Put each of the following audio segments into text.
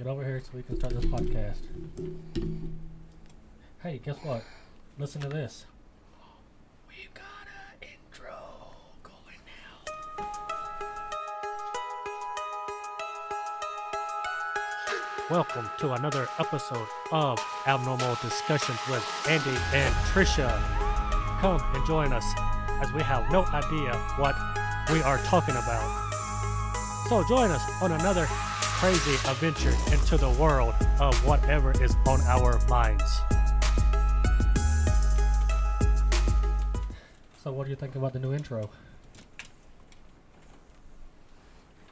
Get over here so we can start this podcast. Hey, guess what? Listen to this. We've got an intro going now. Welcome to another episode of Abnormal Discussions with Andy and Trisha. Come and join us as we have no idea what we are talking about. So join us on another crazy adventure into the world of whatever is on our minds. So what do you think about the new intro?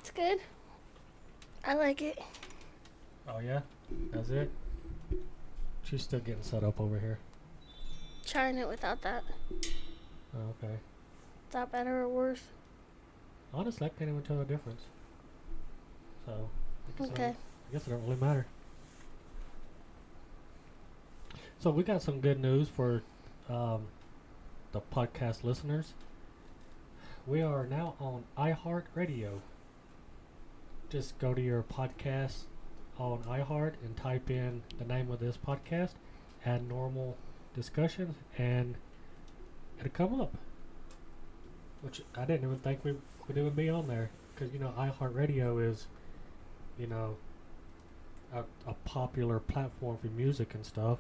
It's good. I like it. Oh yeah? That's it? She's still getting set up over here. Trying it without that. Oh, okay. Is that better or worse? Honestly, I can't even tell the difference. So, I guess, I, Okay. don't- I guess it don't really matter. So we got some good news for um, the podcast listeners. We are now on iHeartRadio. Just go to your podcast on iHeart and type in the name of this podcast, add normal discussions, and it'll come up. Which I didn't even think we would even be on there, because you know iHeartRadio is, you know, a, a popular platform for music and stuff.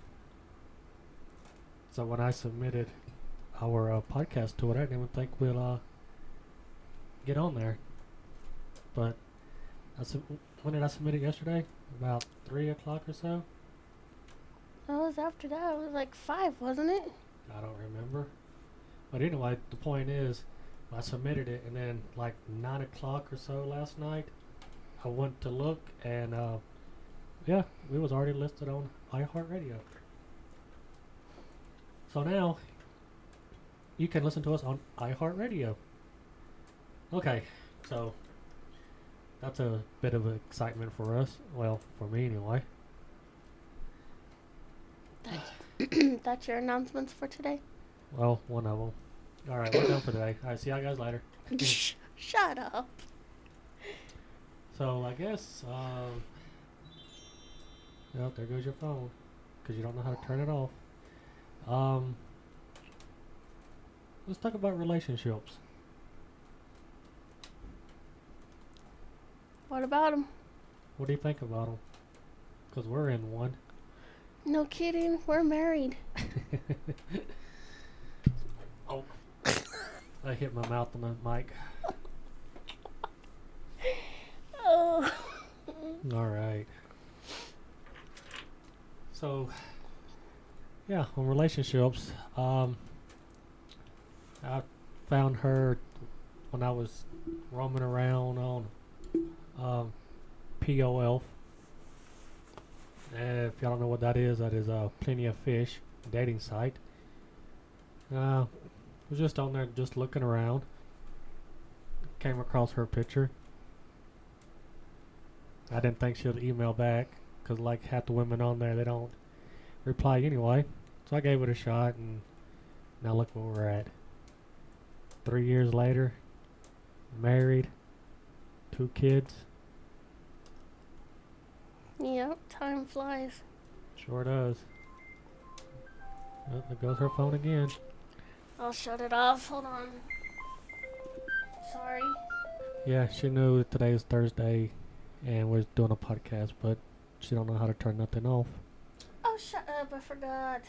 So when I submitted our uh, podcast to it, I didn't even think we'll uh, get on there. But I sub- when did I submit it yesterday? About three o'clock or so. It was after that. It was like five, wasn't it? I don't remember. But anyway, the point is, I submitted it, and then like nine o'clock or so last night, I went to look, and uh, yeah, we was already listed on iHeartRadio. So now, you can listen to us on iHeartRadio. Okay, so that's a bit of excitement for us. Well, for me anyway. That's your announcements for today? Well, one of them. All right, we're done for today. All right, see you guys later. Shut up. So I guess, um, well, there goes your phone, because you don't know how to turn it off. Um, let's talk about relationships. What about them? What do you think about them? Because we're in one. No kidding. We're married. oh, I hit my mouth on the mic. Oh. All right. So, yeah, on relationships, um, I found her when I was roaming around on um, POF. And if y'all don't know what that is, that is uh, Plenty of Fish dating site. Uh, was just on there just looking around. Came across her picture. I didn't think she'd email back because, like half the women on there, they don't reply anyway. So I gave it a shot, and now look where we're at. Three years later, married, two kids. Yep, time flies. Sure does. Oh, there goes her phone again. I'll shut it off. Hold on. Sorry. Yeah, she knew today is Thursday, and we're doing a podcast, but she don't know how to turn nothing off. Oh, shut up. I forgot.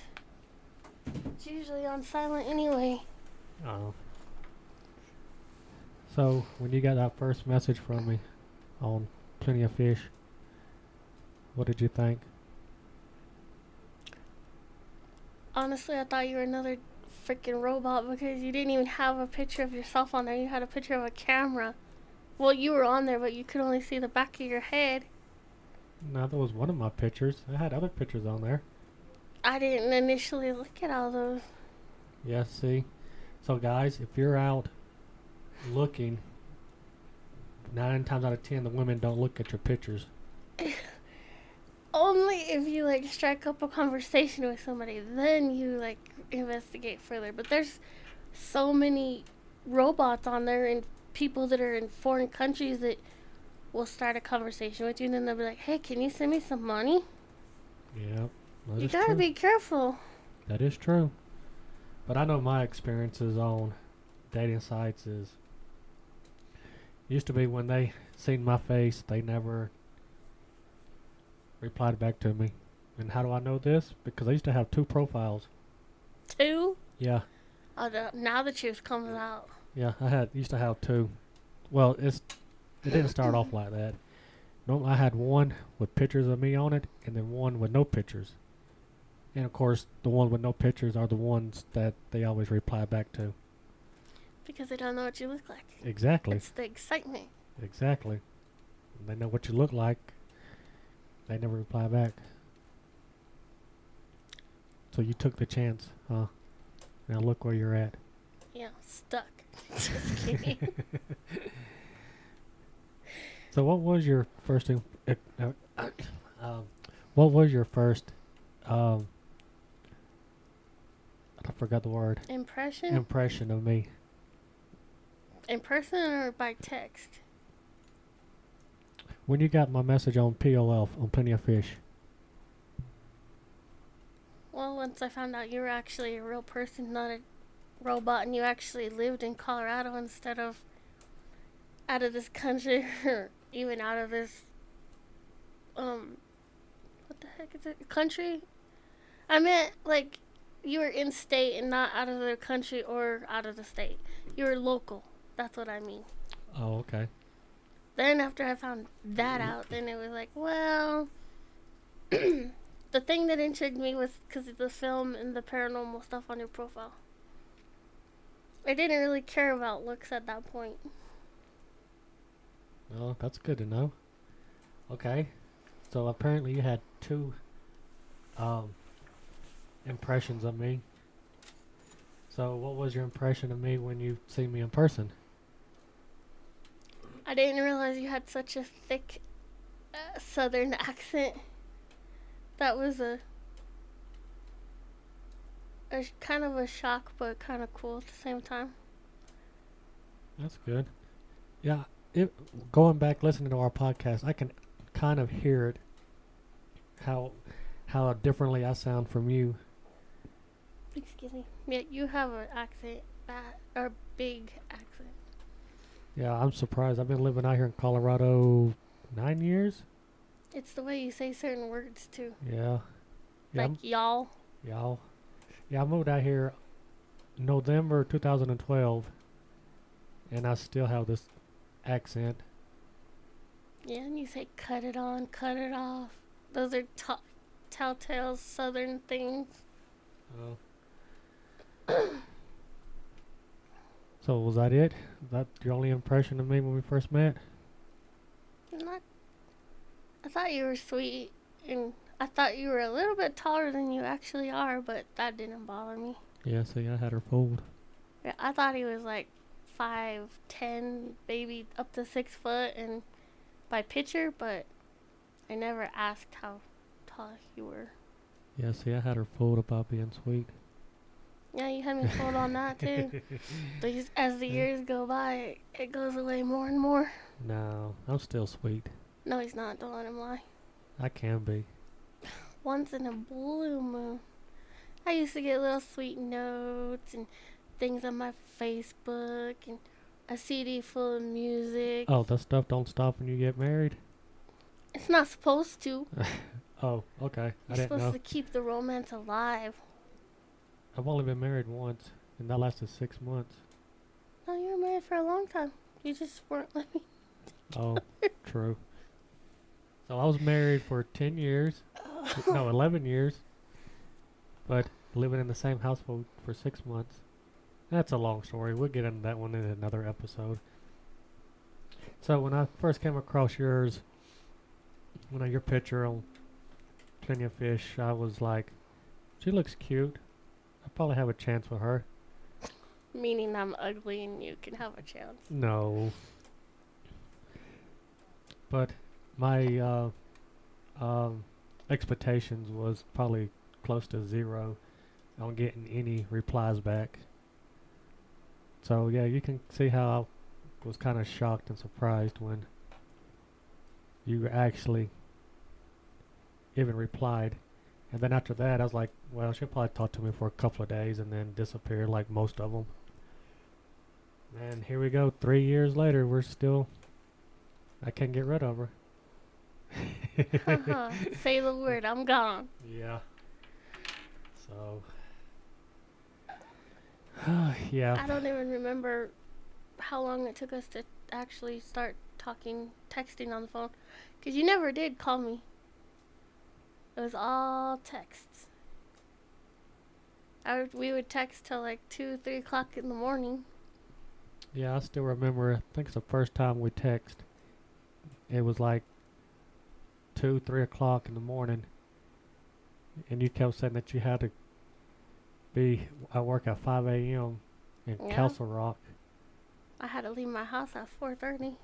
It's usually on silent anyway. Oh. So when you got that first message from me on Plenty of Fish, what did you think? Honestly, I thought you were another freaking robot because you didn't even have a picture of yourself on there. You had a picture of a camera. Well, you were on there, but you could only see the back of your head. No, that was one of my pictures. I had other pictures on there. I didn't initially look at all those. Yeah, see? So guys, if you're out looking, nine times out of ten the women don't look at your pictures. Only if you like strike up a conversation with somebody, then you like investigate further. But there's so many robots on there and people that are in foreign countries that will start a conversation with you, and then they'll be like, "Hey, can you send me some money?" Yeah. you gotta true. be careful. That is true. But I know my experiences on dating sites is used to be when they seen my face, they never replied back to me. And how do I know this? Because I used to have two profiles. Two. Yeah, Oh, the, now the truth comes out. Yeah, I had used to have two. Well, it's it didn't start off like that. No, I had one with pictures of me on it, and then one with no pictures. And of course, the one with no pictures are the ones that they always reply back to. Because they don't know what you look like. Exactly. It's the excitement. Exactly. They know what you look like. They never reply back. So you took the chance, huh? Now look where you're at. Yeah, stuck. Just kidding. So what was your first? Im- uh, uh, um, what was your first? Um, I forgot the word. Impression? Impression of me. In person or by text? When you got my message on POF on Plenty of Fish. Well, once I found out you were actually a real person, not a robot, and you actually lived in Colorado instead of out of this country or even out of this um what the heck is it? Country? I meant like you were in state and not out of the country or out of the state. You were local. That's what i mean. Oh, okay. then after i found that out then it was like well the thing that intrigued me was because of the film and the paranormal stuff on your profile i didn't really care about looks at that point Oh, that's good to know. Okay. So apparently you had two um, impressions of me. So what was your impression of me when you see me in person? I didn't realize you had such a thick uh, southern accent. That was a, a kind of a shock, but kind of cool at the same time. That's good. Yeah, it, going back listening to our podcast, I can kind of hear it. How how differently I sound from you. Excuse me. Yeah, you have an accent, a big accent. Yeah, I'm surprised. I've been living out here in Colorado nine years. It's the way you say certain words too, Yeah. Yeah, I'm- like y'all. Y'all. Yeah, I moved out here November 2012, and I still have this accent. Yeah, and you say cut it on, cut it off. Those are t- telltale southern things. Oh. so was that it? that your only impression of me when we first met? Not. I thought you were sweet, and I thought you were a little bit taller than you actually are, but that didn't bother me. Yeah, see, I had her fooled. Yeah, I thought he was like five, ten, maybe up to six foot, and by picture, but I never asked how tall you were. Yeah, see, I had her fooled about being sweet. Yeah, you had me fooled on that too. But as the years go by, it, it goes away more and more. No, I'm still sweet. No, he's not. Don't let him lie. I can be. Once in a blue moon. I used to get little sweet notes and things on my Facebook and a CD full of music. Oh, that stuff don't stop when you get married? It's not supposed to. Oh, okay. I You're supposed know. to keep the romance alive. I've only been married once, and that lasted six months. No, you were married for a long time. You just weren't living. Oh, true. So I was married for 10 years. Oh. No, 11 years. But living in the same household for six months. That's a long story. We'll get into that one in another episode. So when I first came across yours, you know, your picture on Plenty of Fish, I was like, she looks cute. I probably have a chance with her. Meaning I'm ugly and you can have a chance. No. But my uh, um, expectations was probably close to zero on getting any replies back. So yeah, you can see how I was kind of shocked and surprised when you actually even replied. And then after that, I was like, well, she'll probably talk to me for a couple of days and then disappear like most of them. And here we go. Three years later, we're still. I can't get rid of her. Haha. Uh-huh. Say the word, I'm gone. Yeah. So. yeah. I don't even remember how long it took us to actually start talking, texting on the phone. Because you never did call me. It was all texts. I would, we would text till like 2, 3 o'clock in the morning. Yeah, I still remember. I think it's the first time we text. It was like two, three o'clock in the morning, and you kept saying that you had to be at work at five a.m. in Yeah. Castle Rock. I had to leave my house at 4.30.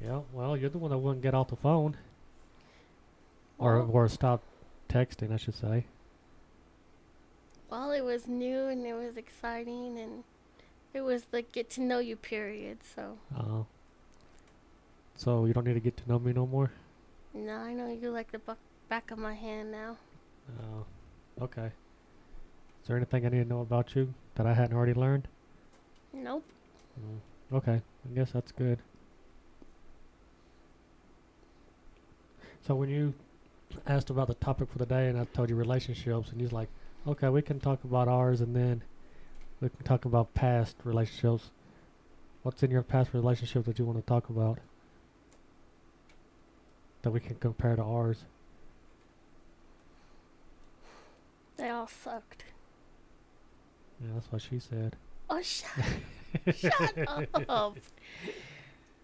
Yeah, well, you're the one that wouldn't get off the phone, or Well- or stop texting, I should say. Well, it was new and it was exciting and it was the get to know you period. So, Uh, so you don't need to get to know me no more. Now I know you like the buck back of my hand now. Oh, okay. Is there anything I need to know about you that I hadn't already learned? Nope. Mm, okay, I guess that's good. So when you asked about the topic for the day, and I told you relationships, and he's like, "Okay, we can talk about ours, and then we can talk about past relationships. What's in your past relationship that you want to talk about that we can compare to ours?" They all sucked. Yeah, that's what she said. Oh, shut, shut up.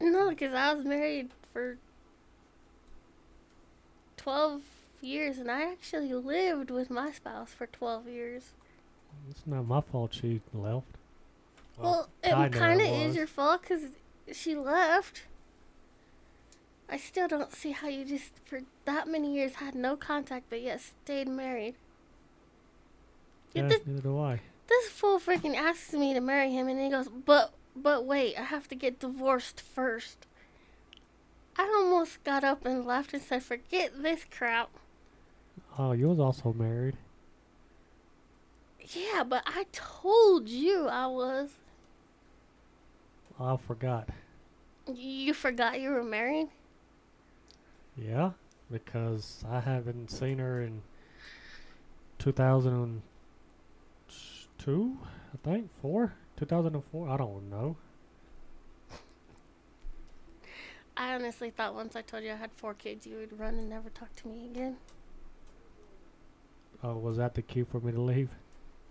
No, because I was married for 12 years and I actually lived with my spouse for 12 years. It's not my fault she left. Well, kinda it kind of is your fault because she left. I still don't see how you just, for that many years, had no contact but yet stayed married. Yeah, Yeah, this, neither do I. this fool freaking asks me to marry him and he goes, but, but wait, I have to get divorced first. I almost got up and left and said, forget this crap. Oh, you was also married. Yeah, but I told you I was. I forgot. You forgot you were married? Yeah, because I haven't seen her in 2002, I think, four, 2004. I don't know. I honestly thought once I told you I had four kids, you would run and never talk to me again. Oh, was that the cue for me to leave?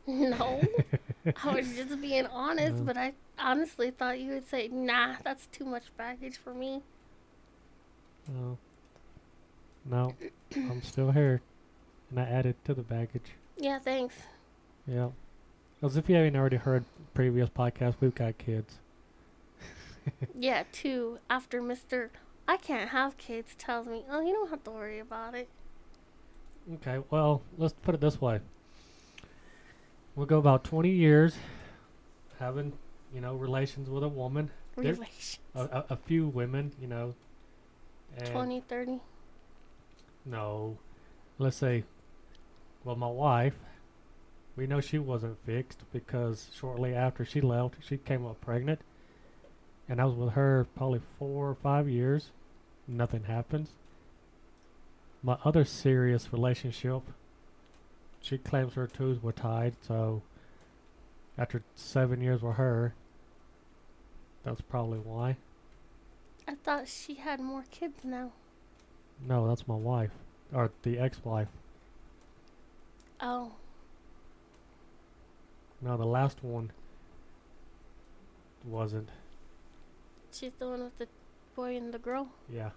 No, I was just being honest, No. but I honestly thought you would say, nah, that's too much baggage for me. Oh, no, I'm still here, and I added to the baggage. Yeah, thanks. Yeah, as if you haven't already heard previous podcasts, we've got kids. yeah, two, after Mr. I can't have kids tells me, oh, you don't have to worry about it. Okay, well, let's put it this way. We'll go about 20 years having, you know, relations with a woman. Relations. A, a, a few women, you know. And 20, 30. No. Let's say, well, my wife, we know she wasn't fixed because shortly after she left, she came up pregnant. And I was with her probably four or five years. Nothing happens. My other serious relationship, she claims her tubes were tied, so after seven years with her, that's probably why. I thought she had more kids now. No, that's my wife. Or the ex wife. Oh, No, the last one wasn't. she's the one with the boy and the girl. Yeah,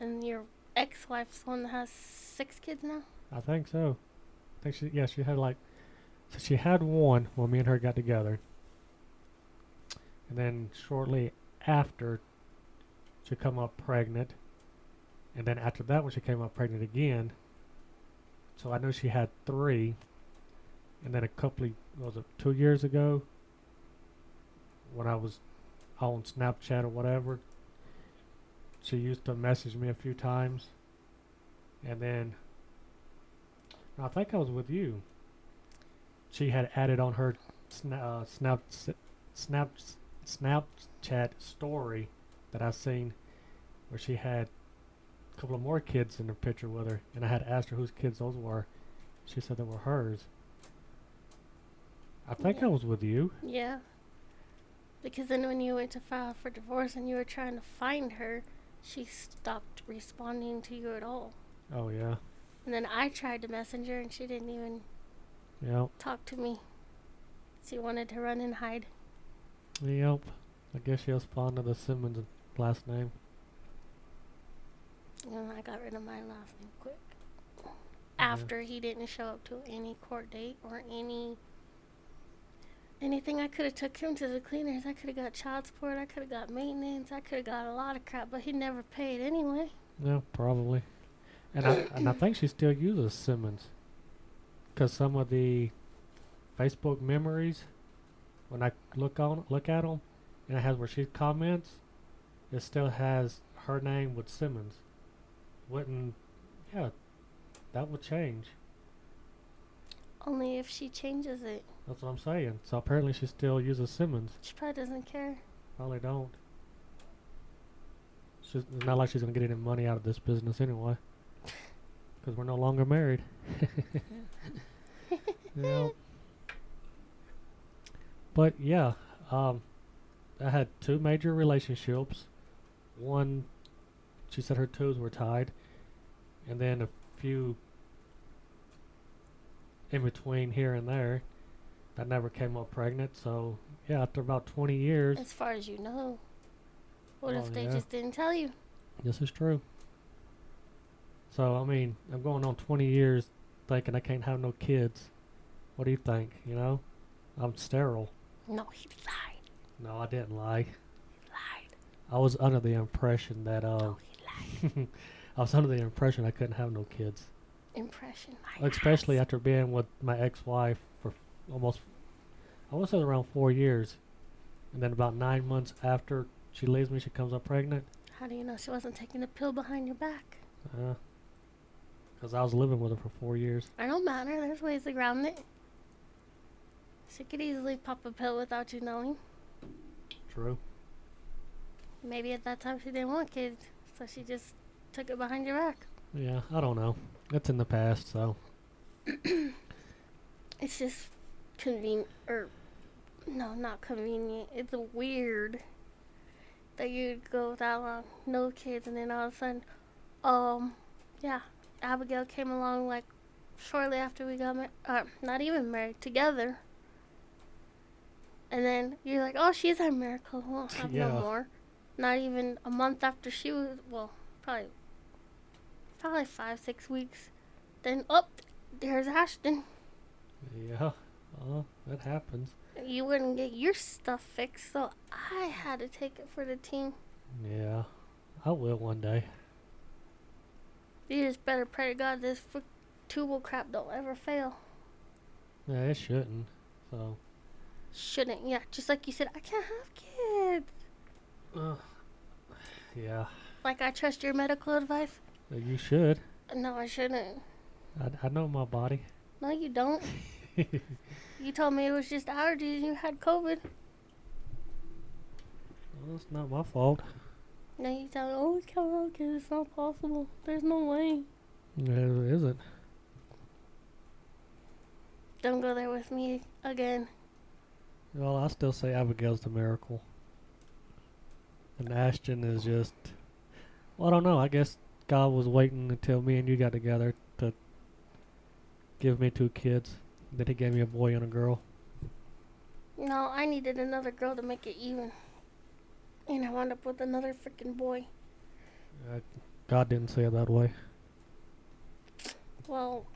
And your ex wife's the one that has six kids now? I think so. I think she, yeah, she had like, so she had one when me and her got together. And then shortly after, she come up pregnant. And then after that, when she came up pregnant again, so I know she had three. And then a couple of, was it two years ago, when I was on Snapchat or whatever, she used to message me a few times, and then I think I was with you. She had added on her sna- uh, snap snap Snapchat story that I seen where she had a couple of more kids in the picture with her, and I had asked her whose kids those were. She said they were hers. I think I was with you. Yeah. Because then when you went to file for divorce and you were trying to find her, she stopped responding to you at all. Oh yeah, And then I tried to message her and she didn't even yep, talk to me. She wanted to run and hide. yep. I guess she was fond of the Simmons last name. And I got rid of my last name quick. Yeah. After he didn't show up to any court date or any anything, I could have took him to the cleaners. I could have got child support. I could have got maintenance. I could have got a lot of crap, but he never paid anyway. Yeah, probably. And I and I think she still uses Simmons. Cause some of the Facebook memories, when I look on look at them, and it has where she comments, it still has her name with Simmons. Wouldn't, yeah, that would change. Only if she changes it. That's what I'm saying. So apparently she still uses Simmons. She probably doesn't care. Probably don't. She's, it's not like she's gonna get any money out of this business anyway. Because we're no longer married. yeah. But yeah, um, I had two major relationships. One, she said her toes were tied, and then a few in between here and there. that never came up pregnant. So yeah, after about 20 years, As far as you know. What Oh, if they yeah. just didn't tell you? This is true. So I mean, I'm going on 20 years thinking I can't have no kids. What do you think? You know, I'm sterile. No, he lied. No, I didn't lie. He lied. I was under the impression that uh, No, I was under the impression I couldn't have no kids, Impression. My especially after being with my ex-wife for almost, I want to say around four years, and then about nine months after she leaves me, she comes up pregnant. How do you know she wasn't taking the pill behind your back? Uh, Cause I was living with her for four years. I don't matter. There's ways around it. She could easily pop a pill without you knowing. True. Maybe at that time she didn't want kids, so she just took it behind your back. Yeah, I don't know. It's in the past, so It's just convenient, or no, not convenient. It's weird that you'd go that long, no kids, and then all of a sudden, um, yeah, Abigail came along like shortly after we got married, uh, not even married, together. And then you're like, oh, she's our miracle. We won't have Yeah. no more. Not even a month after she was, well, probably, probably five, six weeks. Then, up, there's Ashton. yeah, uh, that happens. You wouldn't get your stuff fixed, so I had to take it for the team. Yeah, I will one day. You just better pray to God this frick tubal crap don't ever fail. Yeah, it shouldn't. So, Shouldn't, yeah. Just like you said, I can't have kids. Uh, yeah, Like I trust your medical advice. uh, you should. No, I shouldn't. I, I know my body. No, you don't. You told me it was just allergies. You had COVID. Well, it's not my fault. Now you tell me, oh, have kids. It's not possible. There's no way. There isn't. Don't go there with me again. Well, I still say Abigail's the miracle. And Ashton is just. Well, I don't know. I guess God was waiting until me and you got together to give me two kids. Then he gave me a boy and a girl. No, I needed another girl to make it even. And I wound up with another freaking boy. Uh, God didn't say it that way. Well,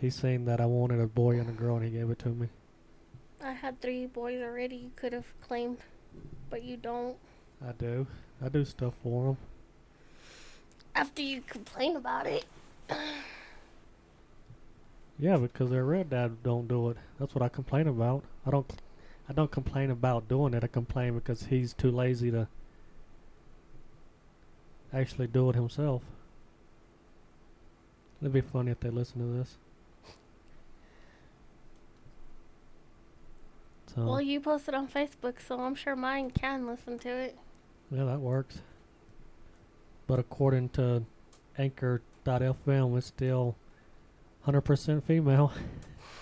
He's saying that I wanted a boy and a girl, and he gave it to me. I had three boys already you could have claimed, but you don't. I do. I do stuff for him. After you complain about it. Yeah, because their real dad don't do it. That's what I complain about. I don't. I don't complain about doing it. I complain because he's too lazy to actually do it himself. It'd be funny if they listen to this. So Well, you posted on Facebook, so I'm sure mine can listen to it. yeah, that works. But according to Anchor.fm, it's still 100% female.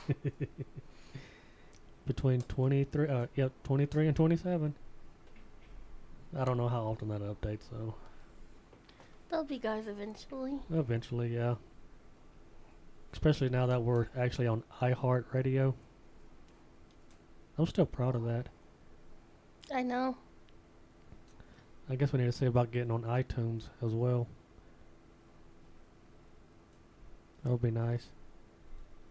Between 23, uh, yep, 23 and 27. I don't know how often that updates, though. They'll be guys eventually. Eventually, yeah. Especially now that we're actually on iHeartRadio. I'm still proud of that. I know. I guess we need to say about getting on iTunes as well. That would be nice.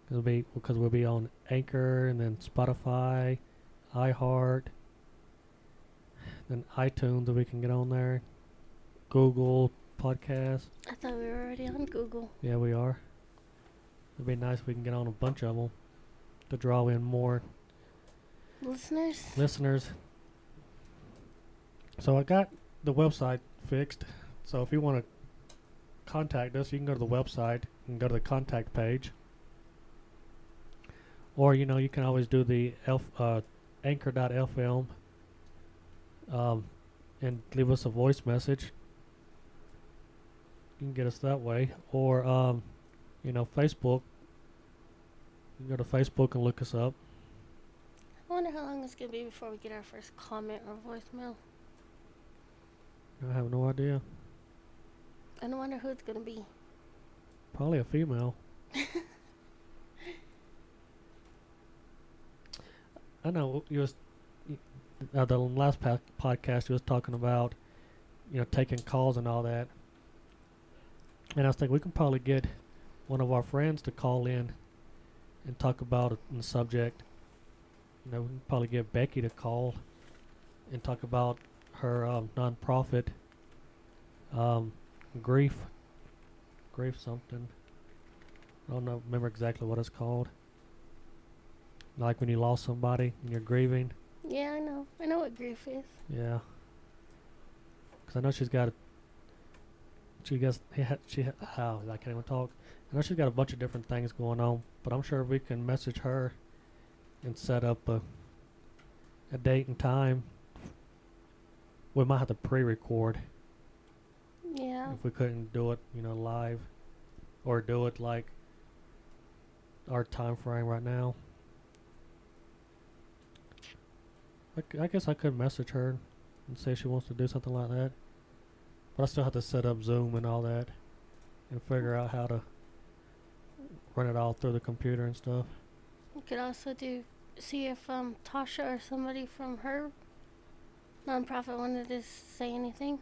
It'll be because we'll be on Anchor and then Spotify, iHeart, then iTunes that we can get on there, Google Podcast. I thought we were already on Google. Yeah, we are. It'd be nice if we can get on a bunch of them to draw in more Listeners? listeners. So I got the website fixed. So if you want to contact us, you can go to the website and go to the contact page. Or you know, you can always do the elf, uh, anchor.fm um, and leave us a voice message. You can get us that way, or um, you know, Facebook. You can go to Facebook and look us up. I wonder how long it's going to be before we get our first comment or voicemail. I have no idea. I wonder who it's going to be. Probably a female. I know you was uh, the last podcast you was talking about, you know, taking calls and all that. And I was thinking we can probably get one of our friends to call in and talk about a subject. You know, we can probably give Becky to call and talk about her um, nonprofit, um, grief, grief something. I don't know, remember exactly what it's called. Like when you lost somebody and you're grieving. Yeah, I know. I know what grief is. Yeah. Because I know she's got. A, she gets. She. Ha, oh, I can't even talk. I know she's got a bunch of different things going on, but I'm sure we can message her and set up a a date and time. We might have to pre-record Yeah. if we couldn't do it, you know, live, or do it like our time frame right now. I guess I could message her and say she wants to do something like that, but I still have to set up Zoom and all that, and figure out how to run it all through the computer and stuff. We could also do see if um Tasha or somebody from her nonprofit wanted to say anything.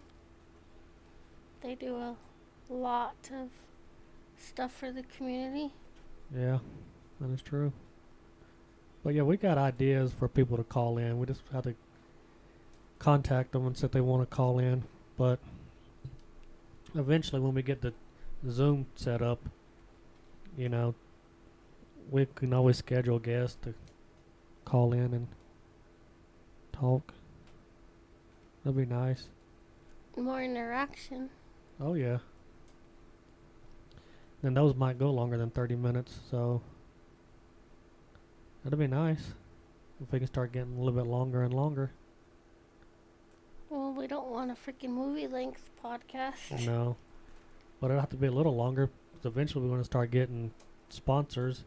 They do a lot of stuff for the community. Yeah, that is true. But yeah, we got ideas for people to call in. We just have to contact them and say they want to call in. But eventually, when we get the Zoom set up, you know, we can always schedule guests to call in and talk. That'd be nice. More interaction. Oh yeah. Then those might go longer than thirty minutes, so that'd be nice if we can start getting a little bit longer and longer. Well, we don't want a freaking movie length podcast. No, but it'll have to be a little longer. 'cause eventually, we want to start getting sponsors,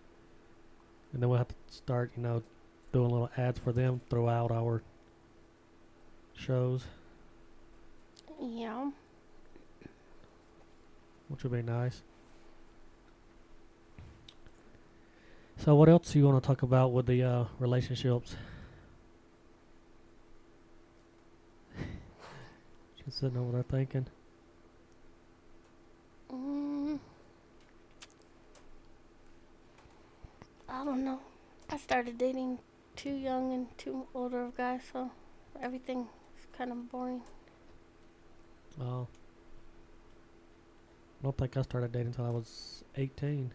and then we'll have to start, you know, doing little ads for them throughout our shows, Yeah. which would be nice. So, what else do you want to talk about with the uh, relationships? She's sitting over there thinking. Mm, I don't know. I started dating two young and too older of guys, so everything is kind of boring. Oh. I don't think I started dating until I was 18.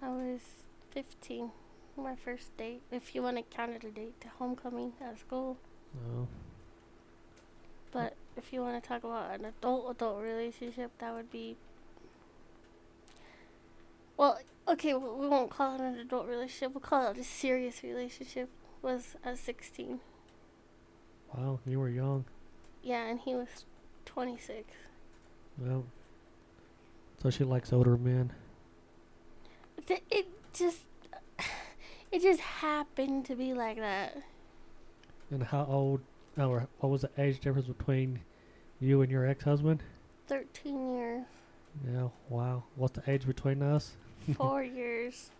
I was 15, my first date. If you want to count it a date to homecoming at school, Oh. but if you want to talk about an adult adult relationship, that would be. Well, okay, we won't call it an adult relationship. We'll call it a serious relationship. Was at 16. Wow, you were young. Yeah, and he was 26. Well, so she likes older men. Th- It just, it just happened to be like that. And how old, or what was the age difference between you and your ex-husband? 13 years, Yeah, wow. What's the age between us? four years,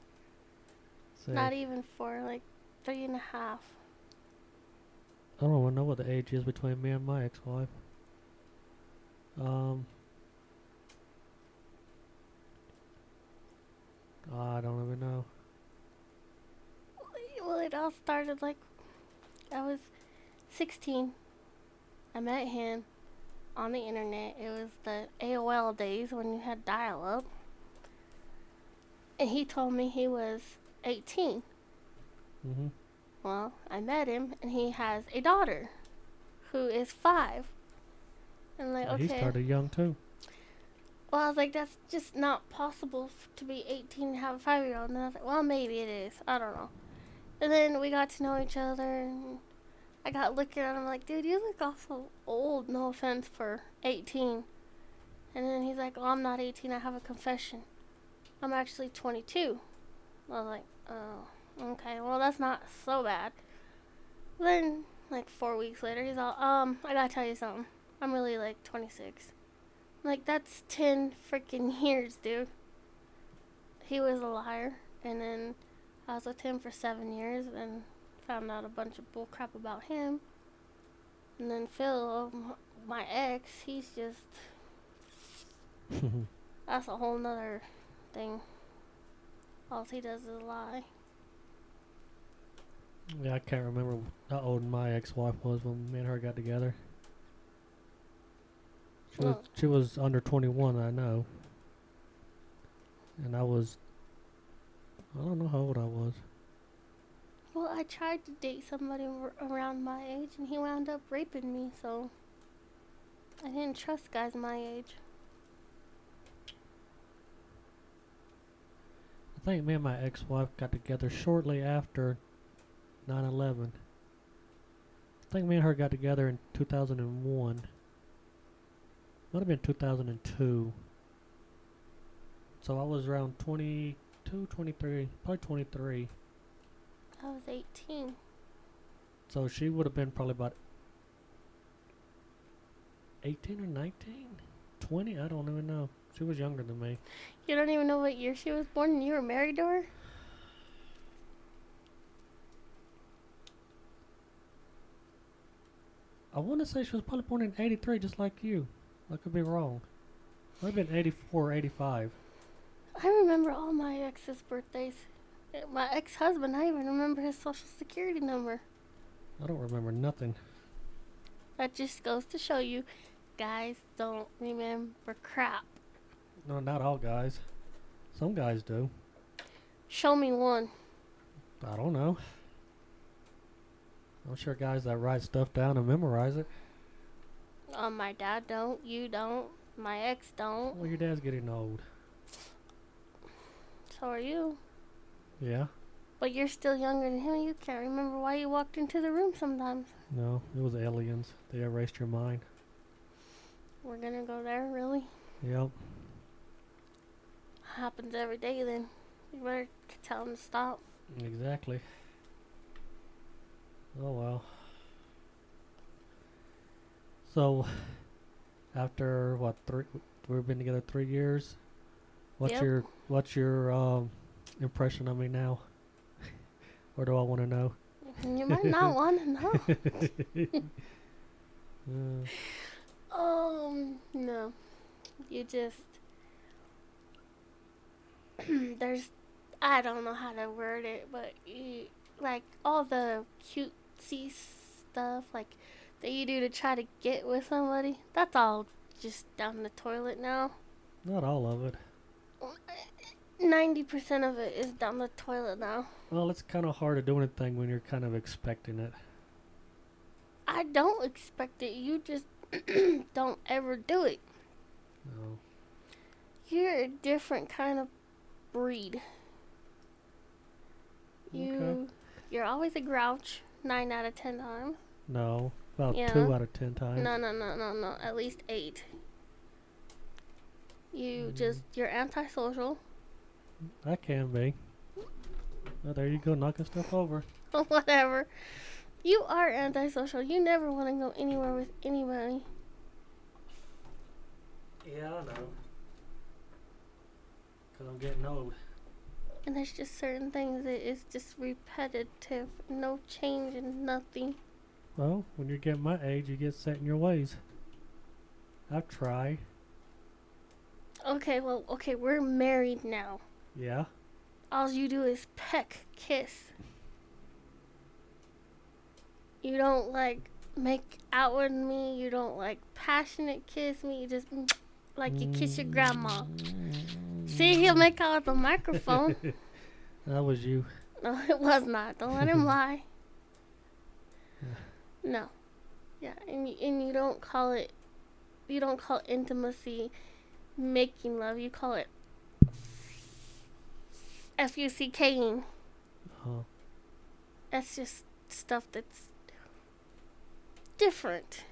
not even four, like three and a half. I don't even know what the age is between me and my ex-wife. Um, I don't even know. Well, it all started like I was 16. I met him on the internet. It was the AOL days when you had dial up. And he told me he was 18. Mm-hmm. Well, I met him and he has a daughter who is five. And like, He okay. started young too. Well, I was like, that's just not possible f- to be 18 and have a five year old. And I was like, well, maybe it is. I don't know. And then we got to know each other. And I got looking at him like, dude, you look awful old. No offense for 18. And then he's like, oh, I'm not 18. I have a confession. I'm actually 22. I was like, oh, okay. Well, that's not so bad. Then, like, four weeks later, he's all, um, I gotta tell you something. I'm really, like, 26. Like that's ten freaking years, dude. He was a liar, and then I was with him for seven years, and found out a bunch of bull crap about him. And then Phil, my ex, he's just that's a whole nother thing. All he does is lie. yeah, I can't remember how old my ex-wife was when me and her got together. She was she was under 21, I know. And I was I don't know how old I was. Well, I tried to date somebody r- around my age, and he wound up raping me, so I didn't trust guys my age. I think me and my ex-wife got together shortly after 9/11. I think me and her got together in 2001. Might have been 2002. So I was around 22, 23, probably 23. I was 18. So she would have been probably about 18 or 19? 20? I don't even know. She was younger than me. You don't even know what year she was born and you were married to her? I want to say she was probably born in 83, just like you. I could be wrong. Might have been 84 or 85. I remember all my ex's birthdays. Uh, My ex husband, I even remember his social security number. I don't remember nothing. That just goes to show you, guys don't remember crap. No, not all guys. Some guys do. Show me one. I don't know. I'm sure guys that write stuff down and memorize it. Oh, my dad don't, you don't, my ex don't, Well, your dad's getting old. so are you. Yeah? But you're still younger than him. You can't remember why you walked into the room sometimes. No, it was aliens. They erased your mind. We're gonna go there, really? Yep. Happens every day then. You better tell him to stop. Exactly. Oh well. So, after what three? We've been together three years. What's Yep. your What's your um, impression of me now? or do I want to know? You might not want to know. Uh, Um, no. You just. there's. I don't know how to word it, but you, like all the cutesy stuff, like that you do to try to get with somebody, that's all just down the toilet now. not all of it. 90% of it is down the toilet now. Well, it's kind of hard to do anything when you're kind of expecting it. I don't expect it. You just don't ever do it. No. You're a different kind of breed. You Okay. you're always a grouch nine out of ten times. No. About Yeah. two out of ten times. No, no, no, no, no. At least eight. You Mm. just you're antisocial. I can be. Oh, there you go, knocking stuff over. Whatever. You are antisocial. You never want to go anywhere with anybody. Yeah, I know. Cause I'm getting old. And there's just certain things that is just repetitive. No change and nothing. Well, when you get my age, you get set in your ways. I've tried. Okay, well, okay, we're married now. Yeah. All you do is peck, kiss. You don't like make out with me. You don't like passionate kiss me. You just like you kiss your grandma. See, he'll make out with the microphone. That was you. No, it was not. Don't let him lie. No. Yeah, and you, and you don't call it you don't call intimacy making love. You call it F U C K-ing. Oh, That's just stuff that's different.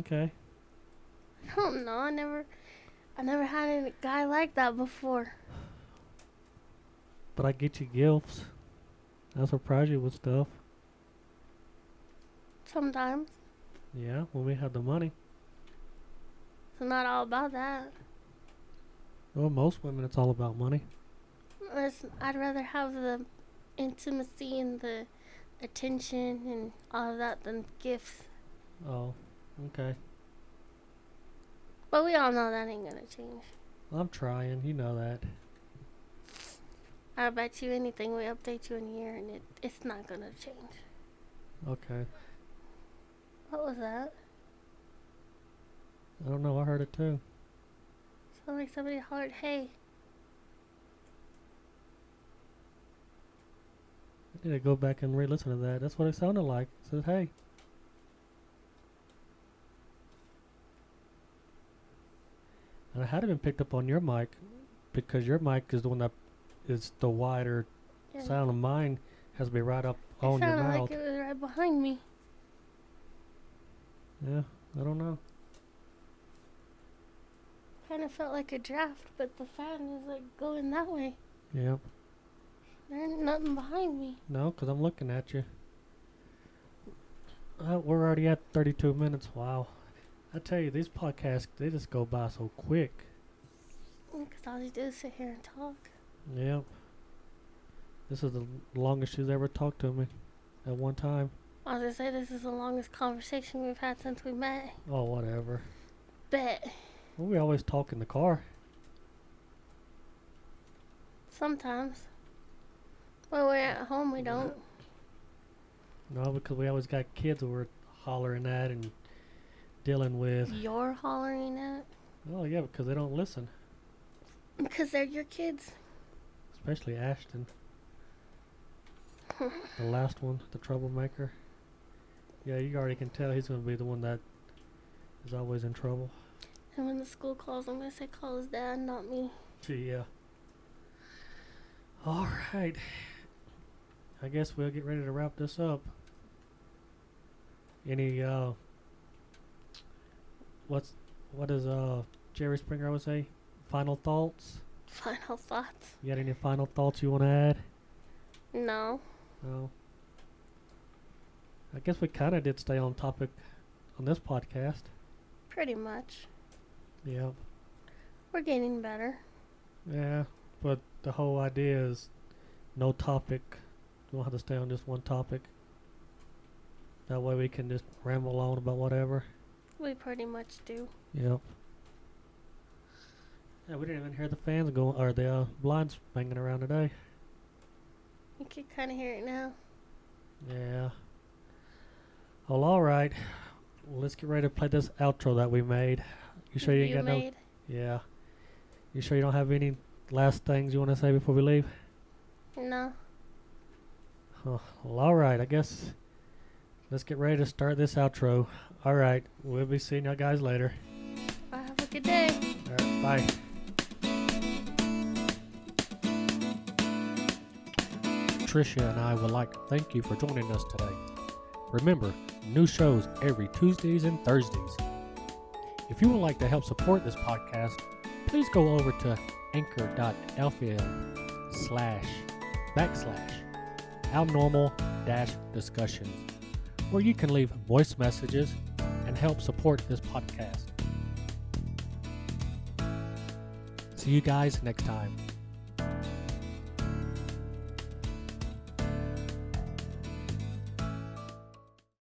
okay. I don't know. I never I never had a guy like that before. But I get you gifts. I surprise you with stuff. Sometimes. Yeah, when we have the money. It's not all about that. Well, most women, it's all about money. It's, I'd rather have the intimacy and the attention and all of that than gifts. Oh, okay. But we all know that ain't gonna change. I'm trying. You know that. I bet you anything we update you in a year and it, it's not gonna change. Okay. What was that? I don't know. I heard it too. Sounded like somebody hollered, hey. I need to go back and re-listen to that. That's what it sounded like. It said, "Hey." And it had been picked up on your mic because your mic is the one that is the wider Yeah. sound of mine has to be right up It on your mouth. like it was right behind me. Yeah, I don't know. Kind of felt like a draft, but the fan is like going that way. Yep. There ain't nothing behind me. No, because I'm looking at you. Uh, we're already at 32 minutes. Wow. I tell you, these podcasts, they just go by so quick. Because all you do is sit here and talk. Yep. This is the longest she's ever talked to me at one time. I was gonna say this is the longest conversation we've had since we met. Oh, whatever. Bet. Well, we always talk in the car. Sometimes. When we're at home, we don't. No, because we always got kids we're hollering at and dealing with. You're hollering at? Oh, yeah, because they don't listen. Because they're your kids. Especially Ashton. the last one, the troublemaker. Yeah, you already can tell he's going to be the one that is always in trouble. And when the school calls, I'm gonna say call his dad, not me. Gee, yeah. All right. I guess we'll get ready to wrap this up. Any uh what's what does uh Jerry Springer always say? Final thoughts? Final thoughts? You got any final thoughts you want to add? No. No. I guess we kind of did stay on topic on this podcast. Pretty much. Yeah. We're getting better. Yeah, but the whole idea is no topic. We don't have to stay on just one topic. That way we can just ramble on about whatever. We pretty much do. Yep. Yeah, we didn't even hear the fans going or the uh, blinds banging around today. You can kind of hear it now. Yeah. Well, all right. Well, let's get ready to play this outro that we made. You sure you ain't got no? made. Yeah. You sure you don't have any last things you want to say before we leave? No. Huh. Well, all right. I guess let's get ready to start this outro. All right. We'll be seeing you guys later. Bye, have a good day. All right. Bye. Tricia and I would like to thank you for joining us today. Remember, new shows every Tuesdays and Thursdays. If you would like to help support this podcast, please go over to anchor.fm slash backslash abnormal dash discussions, where you can leave voice messages help support this podcast. See you guys next time.